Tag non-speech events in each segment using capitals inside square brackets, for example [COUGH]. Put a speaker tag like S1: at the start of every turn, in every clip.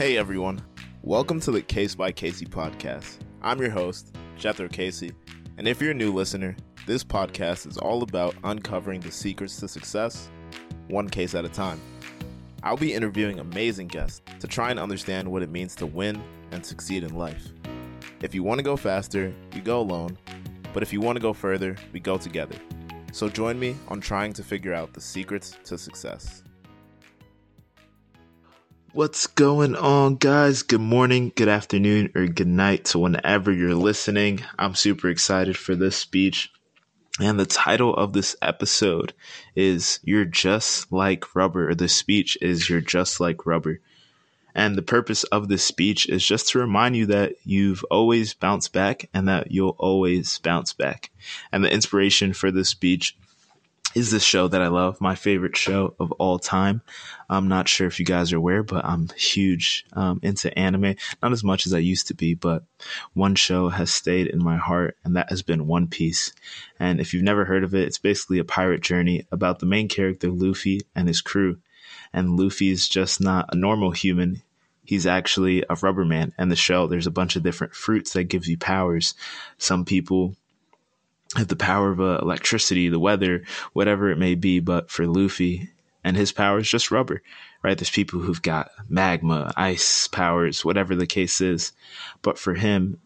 S1: Hey everyone, welcome to the Case by Casie podcast. I'm your host, Jethro Casie, and if you're a new listener, this podcast is all about uncovering the secrets to success, one case at a time. I'll be interviewing amazing guests to try and understand what it means to win and succeed in life. If you want to go faster, you go alone, but if you want to go further, we go together. So join me on trying to figure out the secrets to success. What's going on, guys? Good morning, good afternoon, or good night to whenever you're listening. I'm super excited for this speech. And the title of this episode is You're Just Like Rubber, the speech is You're Just Like Rubber. And the purpose of this speech is just to remind you that you've always bounced back and that you'll always bounce back. And the inspiration for this speech is this show that I love, my favorite show of all time. I'm not sure if you guys are aware, but I'm huge um, into anime. Not as much as I used to be, but one show has stayed in my heart, and that has been One Piece. And if you've never heard of it, it's basically a pirate journey about the main character, Luffy, and his crew. And Luffy is just not a normal human. He's actually a rubber man. And the show, there's a bunch of different fruits that gives you powers. Some people have the power of uh, electricity, the weather, whatever it may be. But for Luffy and his power is just rubber, right? There's people who've got magma, ice powers, whatever the case is. But for him,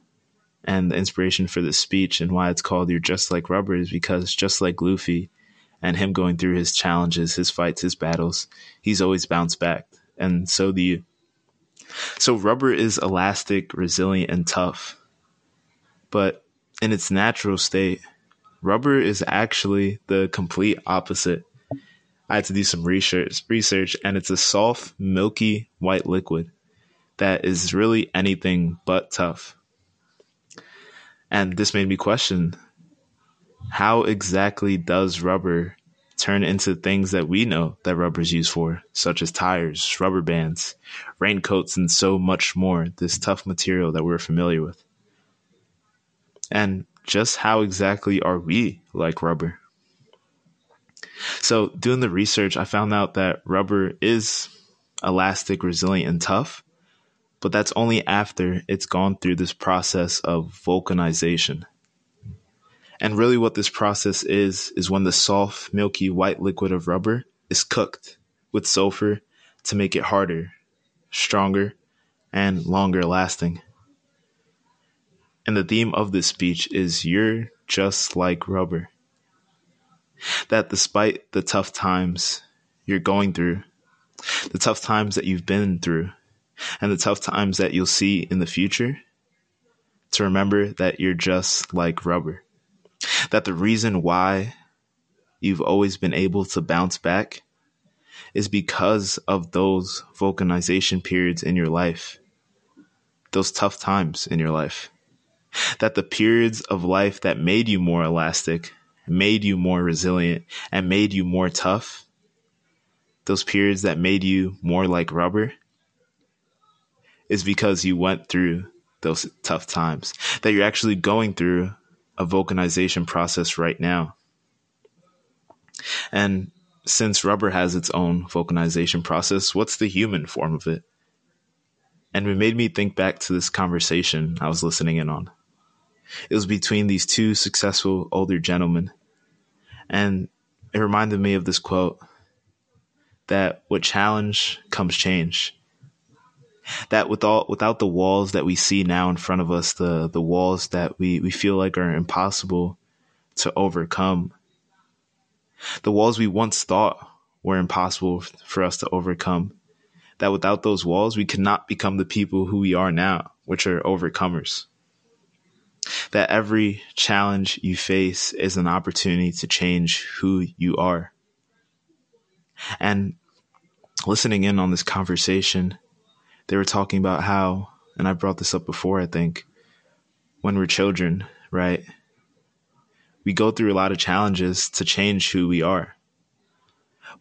S1: and the inspiration for this speech and why it's called You're Just Like Rubber is because just like Luffy and him going through his challenges, his fights, his battles, he's always bounced back. And so do you. So rubber is elastic, resilient, and tough. But in its natural state, Rubber is actually the complete opposite. I had to do some research research and it's a soft, milky white liquid that is really anything but tough. And this made me question how exactly does rubber turn into things that we know that rubber is used for, such as tires, rubber bands, raincoats, and so much more, this tough material that we're familiar with. And just how exactly are we like rubber? So, doing the research, I found out that rubber is elastic, resilient, and tough, but that's only after it's gone through this process of vulcanization. And really, what this process is, is when the soft, milky white liquid of rubber is cooked with sulfur to make it harder, stronger, and longer lasting. And the theme of this speech is You're just like rubber. That despite the tough times you're going through, the tough times that you've been through, and the tough times that you'll see in the future, to remember that you're just like rubber. That the reason why you've always been able to bounce back is because of those vulcanization periods in your life, those tough times in your life that the periods of life that made you more elastic, made you more resilient, and made you more tough, those periods that made you more like rubber, is because you went through those tough times, that you're actually going through a vulcanization process right now. And since rubber has its own vulcanization process, what's the human form of it? And it made me think back to this conversation I was listening in on. It was between these two successful older gentlemen. And it reminded me of this quote that with challenge comes change. That with all, without the walls that we see now in front of us, the, the walls that we, we feel like are impossible to overcome, the walls we once thought were impossible for us to overcome, that without those walls, we could not become the people who we are now, which are overcomers that every challenge you face is an opportunity to change who you are. And listening in on this conversation, they were talking about how, and I brought this up before, I think, when we're children, right? We go through a lot of challenges to change who we are.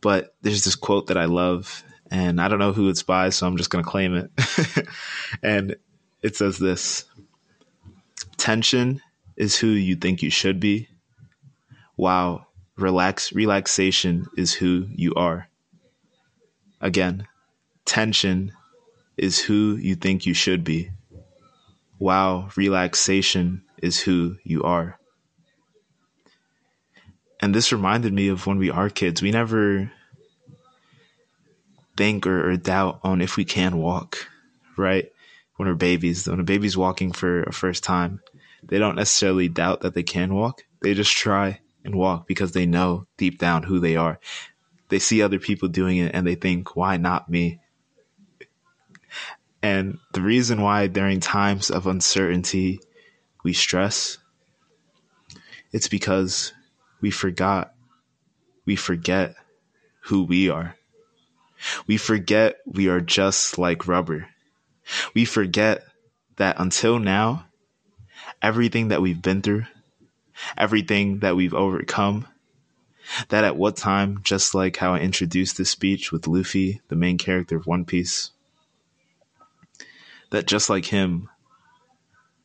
S1: But there's this quote that I love, and I don't know who it's by, so I'm just going to claim it. [LAUGHS] and it says this tension is who you think you should be, while relax relaxation is who you are. Again, tension is who you think you should be, while relaxation is who you are. And this reminded me of when we are kids. We never think or, or doubt on if we can walk, right? When we're babies, when a baby's walking for a first time, they don't necessarily doubt that they can walk. They just try and walk because they know deep down who they are. They see other people doing it and they think, why not me? And the reason why during times of uncertainty we stress, it's because we forgot, we forget who we are. We forget we are just like rubber. We forget that until now, everything that we've been through, everything that we've overcome, that at what time, just like how I introduced this speech with Luffy, the main character of One Piece, that just like him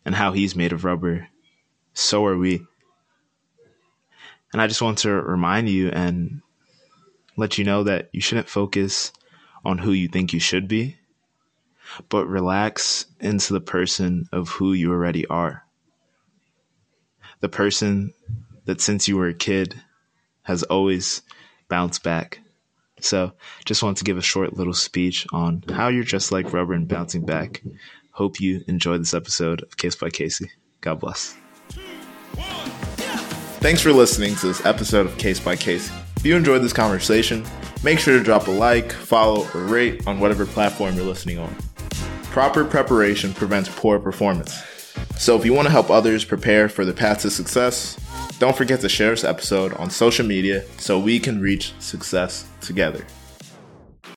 S1: and how he's made of rubber, so are we. And I just want to remind you and let you know that you shouldn't focus on who you think you should be, but relax into the person of who you already are. The person that since you were a kid has always bounced back. So, just want to give a short little speech on how you're just like rubber and bouncing back. Hope you enjoyed this episode of Case by Casie. God bless. Thanks for listening to this episode of Case by Casie. If you enjoyed this conversation, make sure to drop a like, follow, or rate on whatever platform you're listening on. Proper preparation prevents poor performance. So if you want to help others prepare for the path to success, don't forget to share this episode on social media so we can reach success together.